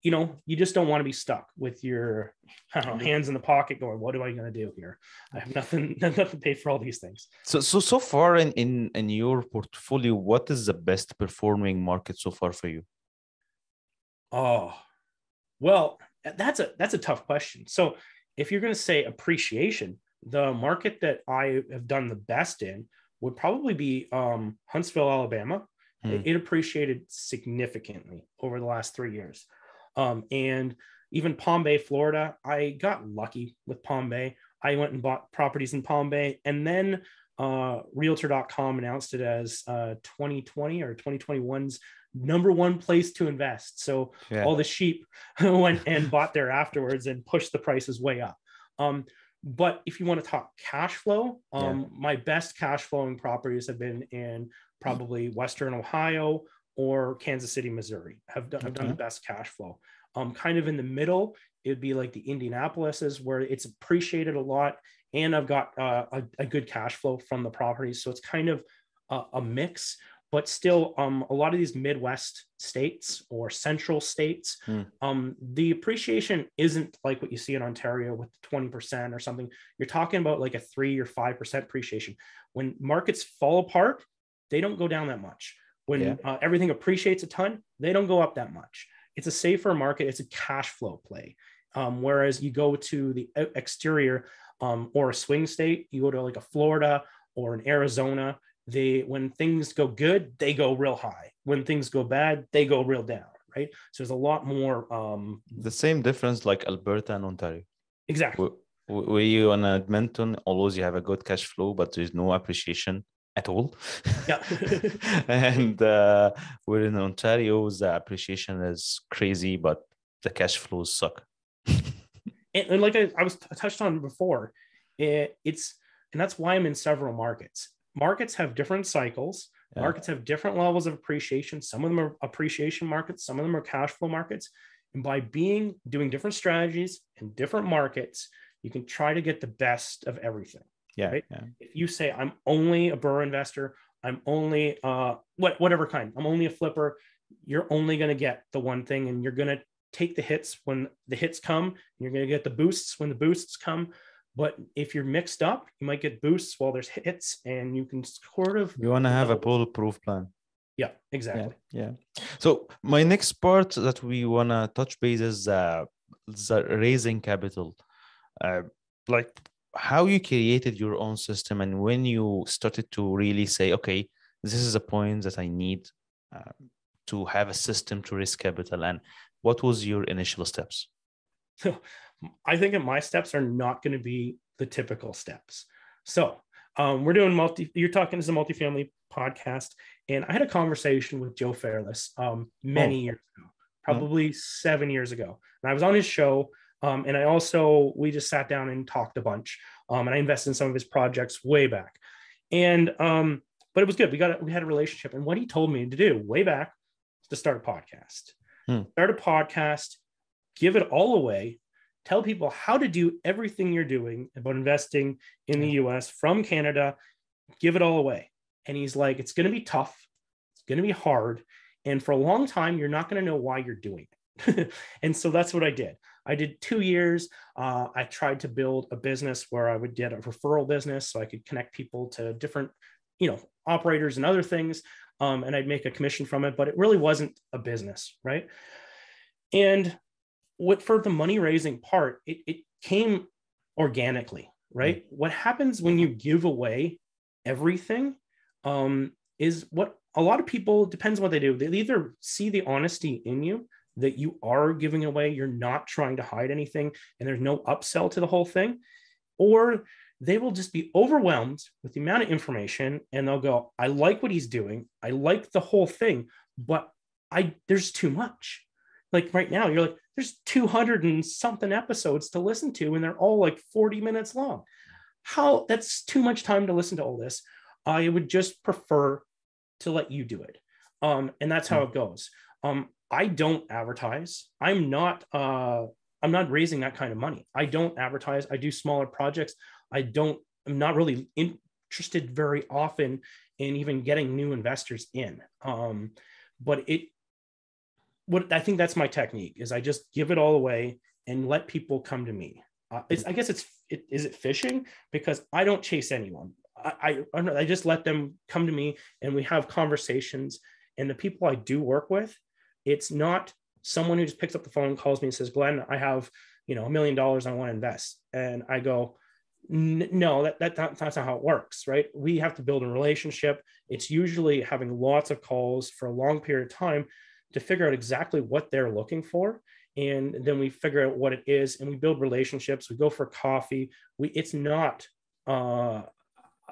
you know, you just don't want to be stuck with your I don't know, hands in the pocket going, what am I going to do here? I have nothing, nothing to pay for all these things. So so so far in in in your portfolio, what is the best performing market so far for you? Oh, well, that's a that's a tough question. So, if you're going to say appreciation, the market that I have done the best in would probably be um, Huntsville, Alabama. Hmm. It, it appreciated significantly over the last three years, um, and even Palm Bay, Florida. I got lucky with Palm Bay. I went and bought properties in Palm Bay, and then uh, Realtor.com announced it as uh, 2020 or 2021's number one place to invest. So Yeah. all the sheep went and bought there afterwards and pushed the prices way up. Um, but if you want to talk cash flow, um, my best cash flowing properties have been in probably Western Ohio or Kansas City, Missouri. Have done, have done the best cash flow. Um, kind of in the middle, it'd be like the Indianapolis's where it's appreciated a lot, and I've got uh, a, a good cash flow from the properties. So it's kind of a, a mix but still um, a lot of these midwest states or central states Hmm. um, the appreciation isn't like what you see in ontario with 20% or something you're talking about like a 3 or 5% appreciation when markets fall apart they don't go down that much when Yeah. uh, everything appreciates a ton they don't go up that much. It's a safer market it's a cash flow play. Um, whereas you go to the exterior um, or a swing state you go to like a florida or an arizona they when things go good they go real high. When things go bad they go real down right? So there's a lot more um The same difference like Alberta and Ontario. exactly. Where you on Edmonton, always you have a good cash flow, but there's no appreciation at all. Yeah. and uh, we're in Ontario, the appreciation is crazy, but the cash flows suck. and, and like I, I was I touched on before it, it's and that's why i'm in several markets markets have different cycles Yeah. markets have different levels of appreciation some of them are appreciation markets some of them are cash flow markets and by being doing different strategies in different markets you can try to get the best of everything Yeah, Right? yeah, if you say i'm only a BRRRR investor i'm only uh what whatever kind i'm only a flipper you're only going to get the one thing and you're going to take the hits when the hits come you're going to get the boosts when the boosts come but if you're mixed up you might get boosts while there's hits and you can sort of You want to have a bulletproof plan. yeah exactly Yeah, yeah. So my next part that we wanna touch base is uh, the raising capital, uh, like how you created your own system and when you started to really say, okay, this is a point that I need uh, to have a system to raise capital, and what was your initial steps? so I think that my steps are not going to be the typical steps. So um, we're doing multi. You're talking as a multifamily podcast, and I had a conversation with Joe Fairless um, many Oh. years ago, probably seven years ago, and I was on his show. Um, and I also we just sat down and talked a bunch, um, and I invested in some of his projects way back, and um, but it was good. We got a, we had a relationship, and what he told me to do way back to start a podcast. Hmm. Start a podcast, give it all away, tell people how to do everything you're doing about investing in the US from Canada, give it all away. And he's like, it's going to be tough, it's going to be hard. And for a long time, you're not going to know why you're doing it. and so that's what I did. I did two years. Uh, I tried to build a business where I would get a referral business so I could connect people to different, you know, operators and other things. Um, and I'd make a commission from it, but it really wasn't a business, right? And what for the money raising part, it, it came organically, right? What happens when you give away everything um, is what a lot of people depends on what they do. They either see the honesty in you that you are giving away, you're not trying to hide anything, and there's no upsell to the whole thing, or they will just be overwhelmed with the amount of information and they'll go, I like what he's doing, I like the whole thing, but I there's too much. Like right now you're like there's 200 and something episodes to listen to and they're all like 40 minutes long. How that's too much time to listen to all this. I would just prefer to let you do it. Um, and that's how it goes um, i don't advertise i'm not uh, i'm not raising that kind of money i don't advertise i do smaller projects i don't i'm not really interested very often in even getting new investors in um, but it what I think that's my technique is I just give it all away and let people come to me. Uh, I guess it's it, is it fishing because I don't chase anyone. I, I I just let them come to me and we have conversations. And the people I do work with, it's not someone who just picks up the phone, calls me and says, "Glen, I have you know a million dollars I want to invest," and I go, no that, that that's not how it works right? We have to build a relationship. It's usually having lots of calls for a long period of time to figure out exactly what they're looking for. And then we figure out what it is and we build relationships. We go for coffee. We it's not uh,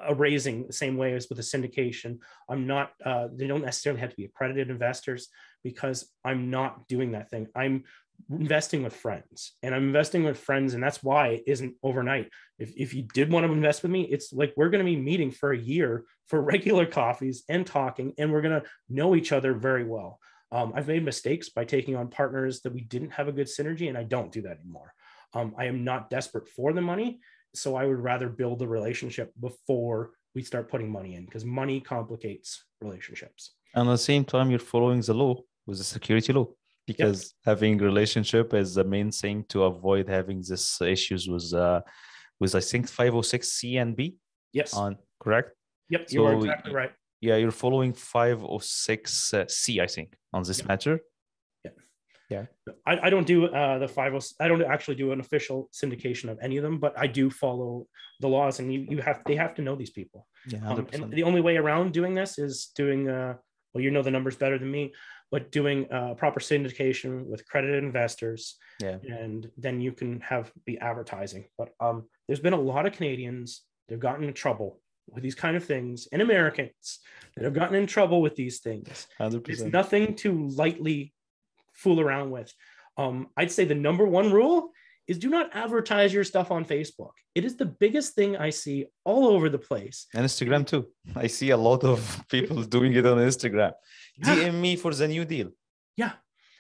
a raising the same way as with a syndication. I'm not uh, they don't necessarily have to be accredited investors because i'm not doing that thing i'm investing with friends and i'm investing with friends and that's why it isn't overnight if, if you did want to invest with me it's like we're going to be meeting for a year for regular coffees and talking and we're going to know each other very well um, I've made mistakes by taking on partners that we didn't have a good synergy, and I don't do that anymore. Um, I am not desperate for the money, so I would rather build the relationship before we start putting money in because money complicates relationships. And at the same time, you're following the law with the security law because yep. having relationship is the main thing to avoid having this issues with uh, with I think 506 C and B. Yes. On correct. Yep, you are exactly right yeah you're following 506 uh, c i think on this yeah. matter yeah yeah I, I don't do uh the 50 i don't actually do an official syndication of any of them but i do follow the laws and you you have they have to know these people yeah um, and the only way around doing this is doing uh well you know the numbers better than me but doing uh, proper syndication with accredited investors yeah and then you can have the advertising but um there's been a lot of canadians they've gotten in trouble with these kind of things and Americans that have gotten in trouble with these things. 100%. It's nothing to lightly fool around with. Um, I'd say the number one rule is do not advertise your stuff on Facebook. It is the biggest thing I see all over the place. And Instagram too. I see a lot of people doing it on Instagram. Yeah. DM me for the new deal. Yeah.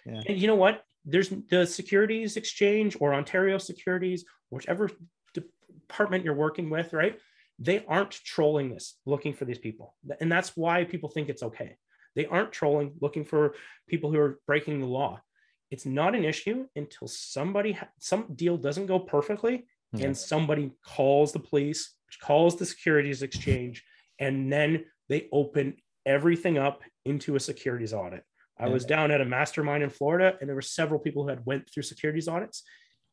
yeah. And you know what? There's the Securities Exchange or Ontario Securities, whichever department you're working with, right? they aren't trolling this looking for these people and that's why people think it's okay they aren't trolling looking for people who are breaking the law it's not an issue until somebody ha- some deal doesn't go perfectly yeah. and somebody calls the police calls the securities exchange and then they open everything up into a securities audit i was down at a mastermind in florida and there were several people who had went through securities audits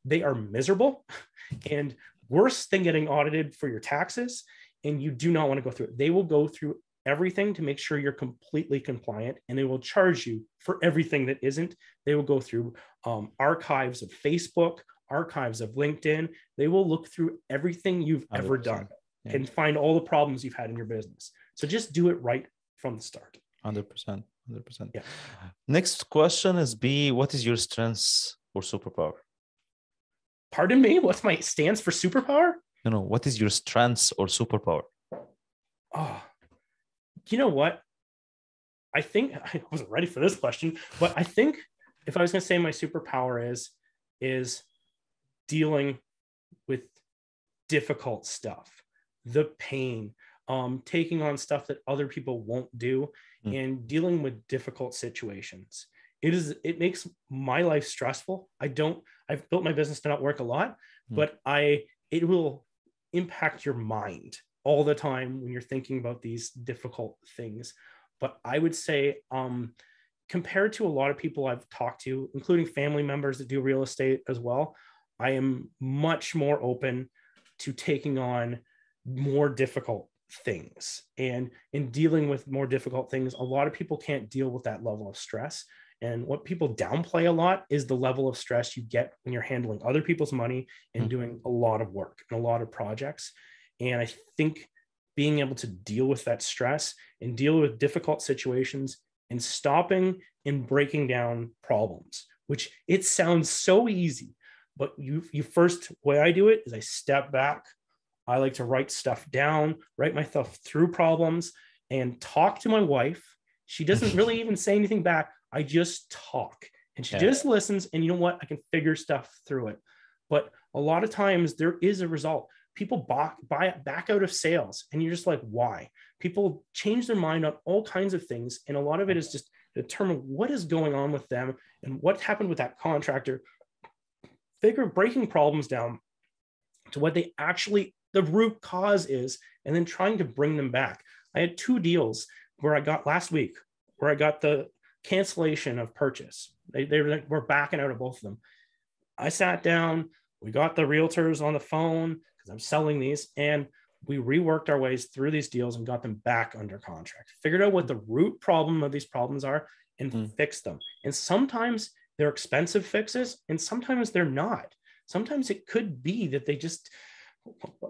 they are miserable and worse than getting audited for your taxes. And you do not want to go through it. They will go through everything to make sure you're completely compliant and they will charge you for everything that isn't. They will go through um, archives of Facebook, archives of LinkedIn. They will look through everything you've ever done yeah. and find all the problems you've had in your business. So just do it right from the start. 100%. 100%. Yeah. Next question is B, what is your strengths or superpower? Pardon me? What's my stance for superpower? No, no. What is your strengths or superpower? Oh, you know what? I think I wasn't ready for this question, but I think if I was going to say my superpower is is dealing with difficult stuff, the pain, um, taking on stuff that other people won't do, mm. and dealing with difficult situations it is it makes my life stressful i don't i've built my business to not work a lot mm. but i it will impact your mind all the time when you're thinking about these difficult things but i would say um compared to a lot of people i've talked to including family members that do real estate as well i am much more open to taking on more difficult things and in dealing with more difficult things a lot of people can't deal with that level of stress and what people downplay a lot is the level of stress you get when you're handling other people's money and mm-hmm. doing a lot of work and a lot of projects. And I think being able to deal with that stress and deal with difficult situations and stopping and breaking down problems, which it sounds so easy. But you, you first way I do it is I step back. I like to write stuff down, write myself through problems, and talk to my wife. She doesn't really even say anything back. I just talk, and she Yeah. just listens. And you know what? I can figure stuff through it. But a lot of times there is a result. People buy, buy back out of sales, and you're just like, why? People change their mind on all kinds of things, and a lot of it is just determine what is going on with them and what happened with that contractor. Figure breaking problems down to what they actually the root cause is, and then trying to bring them back. I had two deals where I got last week where I got the cancellation of purchase. They, they were, like, were backing out of both of them. I sat down, we got the realtors on the phone because I'm selling these, and we reworked our ways through these deals and got them back under contract. Figured out what the root problem of these problems are and Mm. fixed them. And sometimes they're expensive fixes, and sometimes they're not. Sometimes it could be that they just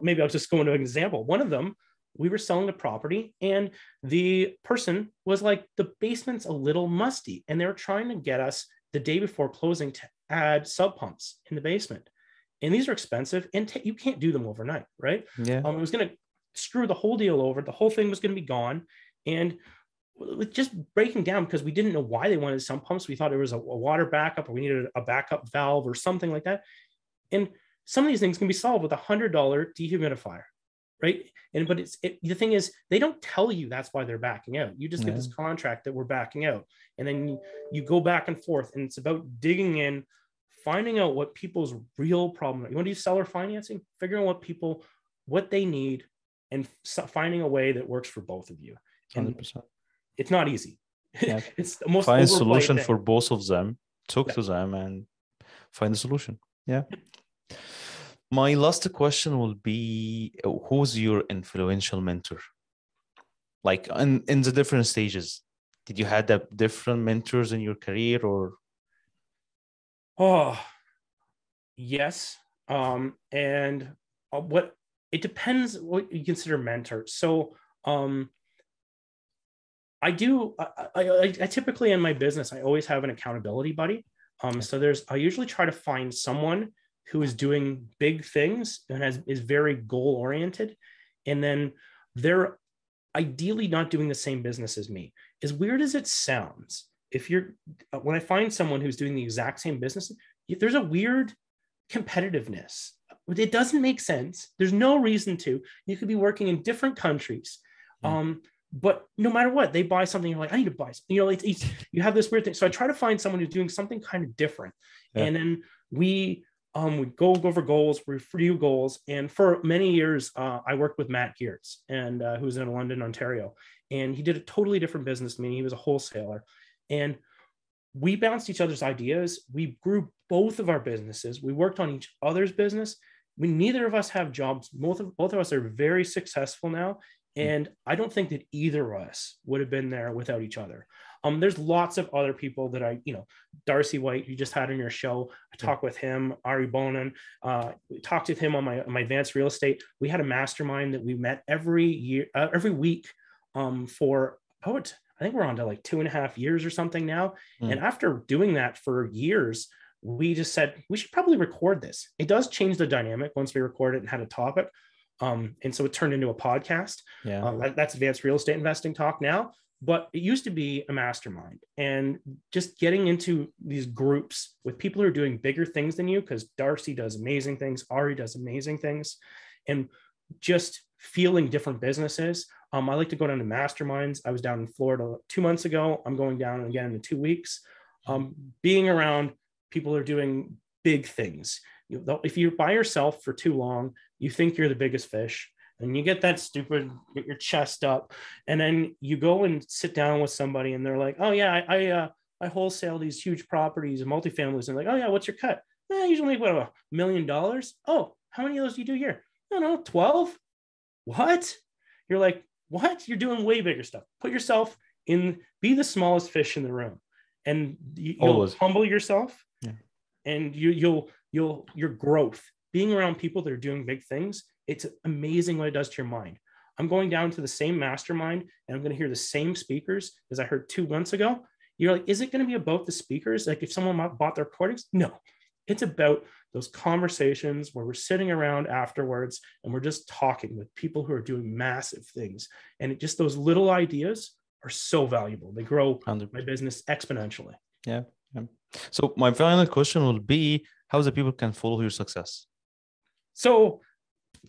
maybe I'll just go into an example. One of them, we were selling a property, and the person was like, the basement's a little musty, and they were trying to get us the day before closing to add sump pumps in the basement. And these are expensive, and ta- you can't do them overnight, right? Yeah. Um, it was going to screw the whole deal over. The whole thing was going to be gone. And with just breaking down because we didn't know why they wanted some pumps. We thought it was a, a water backup or we needed a backup valve or something like that. And some of these things can be solved with a hundred dollar dehumidifier, right? And but it's it, the thing is they don't tell you that's why they're backing out. You just get this contract that we're backing out, and then you, you go back and forth, and it's about digging in, finding out what people's real problem. Are. You want to do seller financing? Figuring out what people what they need, and finding a way that works for both of you. And 100%. it's not easy. Yeah. it's the most Find a solution thing. for both of them, talk Yeah. to them, and find a solution. Yeah. My last question will be who's your influential mentor? Like in, in the different stages. Did you had different mentors in your career or Oh, yes. Um, and uh, what it depends what you consider mentor. So, um, I do. I, I, I I typically in my business, I always have an accountability buddy. Um, so there's I usually try to find someone who is doing big things and has is very goal oriented, and then they're ideally not doing the same business as me. As weird as it sounds, if you're uh, when I find someone who's doing the exact same business, there's a weird competitiveness. It doesn't make sense. There's no reason to. You could be working in different countries. Mm. Um, but no matter what, they buy something. You're like, I need to buy. Something. You know, it's, it's you have this weird thing. So I try to find someone who's doing something kind of different, Yeah. and then we um we go over goals. We review goals, and for many years, uh, I worked with Matt Geertz, and uh, who's in London, Ontario, and he did a totally different business Meaning. He was a wholesaler, and we bounced each other's ideas. We grew both of our businesses. We worked on each other's business. We neither of us have jobs. Both of both of us are very successful now, and I don't think that either of us would have been there without each other. Um, there's lots of other people that I, you know, Darcy White, you just had on your show. I talked with him, Ari Bonin. Uh, talked with him on my my advanced real estate. We had a mastermind that we met every year, uh, every week, um, for about I think we're on to like two and a half years or something now. Mm. And after doing that for years, we just said we should probably record this. It does change the dynamic once we record it and had a topic. Um, and so it turned into a podcast. yeah. Uh, that- that's advanced real estate investing talk now. But it used to be a mastermind and just getting into these groups with people who are doing bigger things than you, because Darcy does amazing things, Ari does amazing things, and just feeling different businesses. Um, I like to go down to masterminds. I was down in Florida two months ago. I'm going down again in two weeks. Um, being around people who are doing big things. If you're by yourself for too long, you think you're the biggest fish and you get that stupid get your chest up and then you go and sit down with somebody and they're like oh yeah i i, uh, I wholesale these huge properties and multifamilies and like oh yeah what's your cut? Eh, I usually make what a million dollars? Oh how many of those do you do a year i don't know 12 what? You're like what? You're doing way bigger stuff. Put yourself in be the smallest fish in the room and you, you'll Always. humble yourself Yeah. and you you'll you'll your growth being around people that are doing big things it's amazing what it does to your mind i'm going down to the same mastermind and i'm going to hear the same speakers as i heard two months ago you're like, is it going to be about the speakers? Like if someone bought their recordings? No, it's about those conversations where we're sitting around afterwards and we're just talking with people who are doing massive things. And it, just those little ideas are so valuable. They grow 100. my business exponentially. Yeah. yeah. So my final question will be how the people can follow your success? So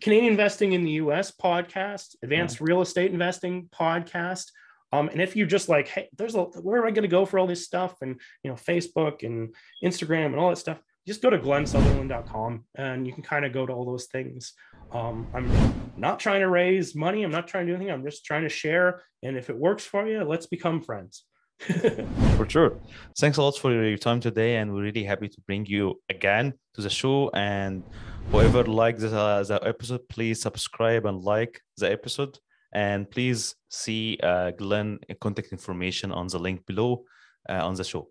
Canadian Investing in the US podcast, Advanced. Real Estate Investing podcast. Um, and if you're just like, hey, there's a where am I going to go for all this stuff? And you know, Facebook and Instagram and all that stuff, just go to glensutherland.com and you can kind of go to all those things. Um, I'm not trying to raise money. I'm not trying to do anything. I'm just trying to share. And if it works for you, let's become friends. for sure. Thanks a lot for your time today. And we're really happy to bring you again to the show. And whoever liked the, the episode, please subscribe and like the episode. And please see uh, Glen contact information on the link below uh, on the show.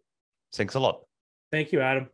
Thanks a lot. Thank you, Adam.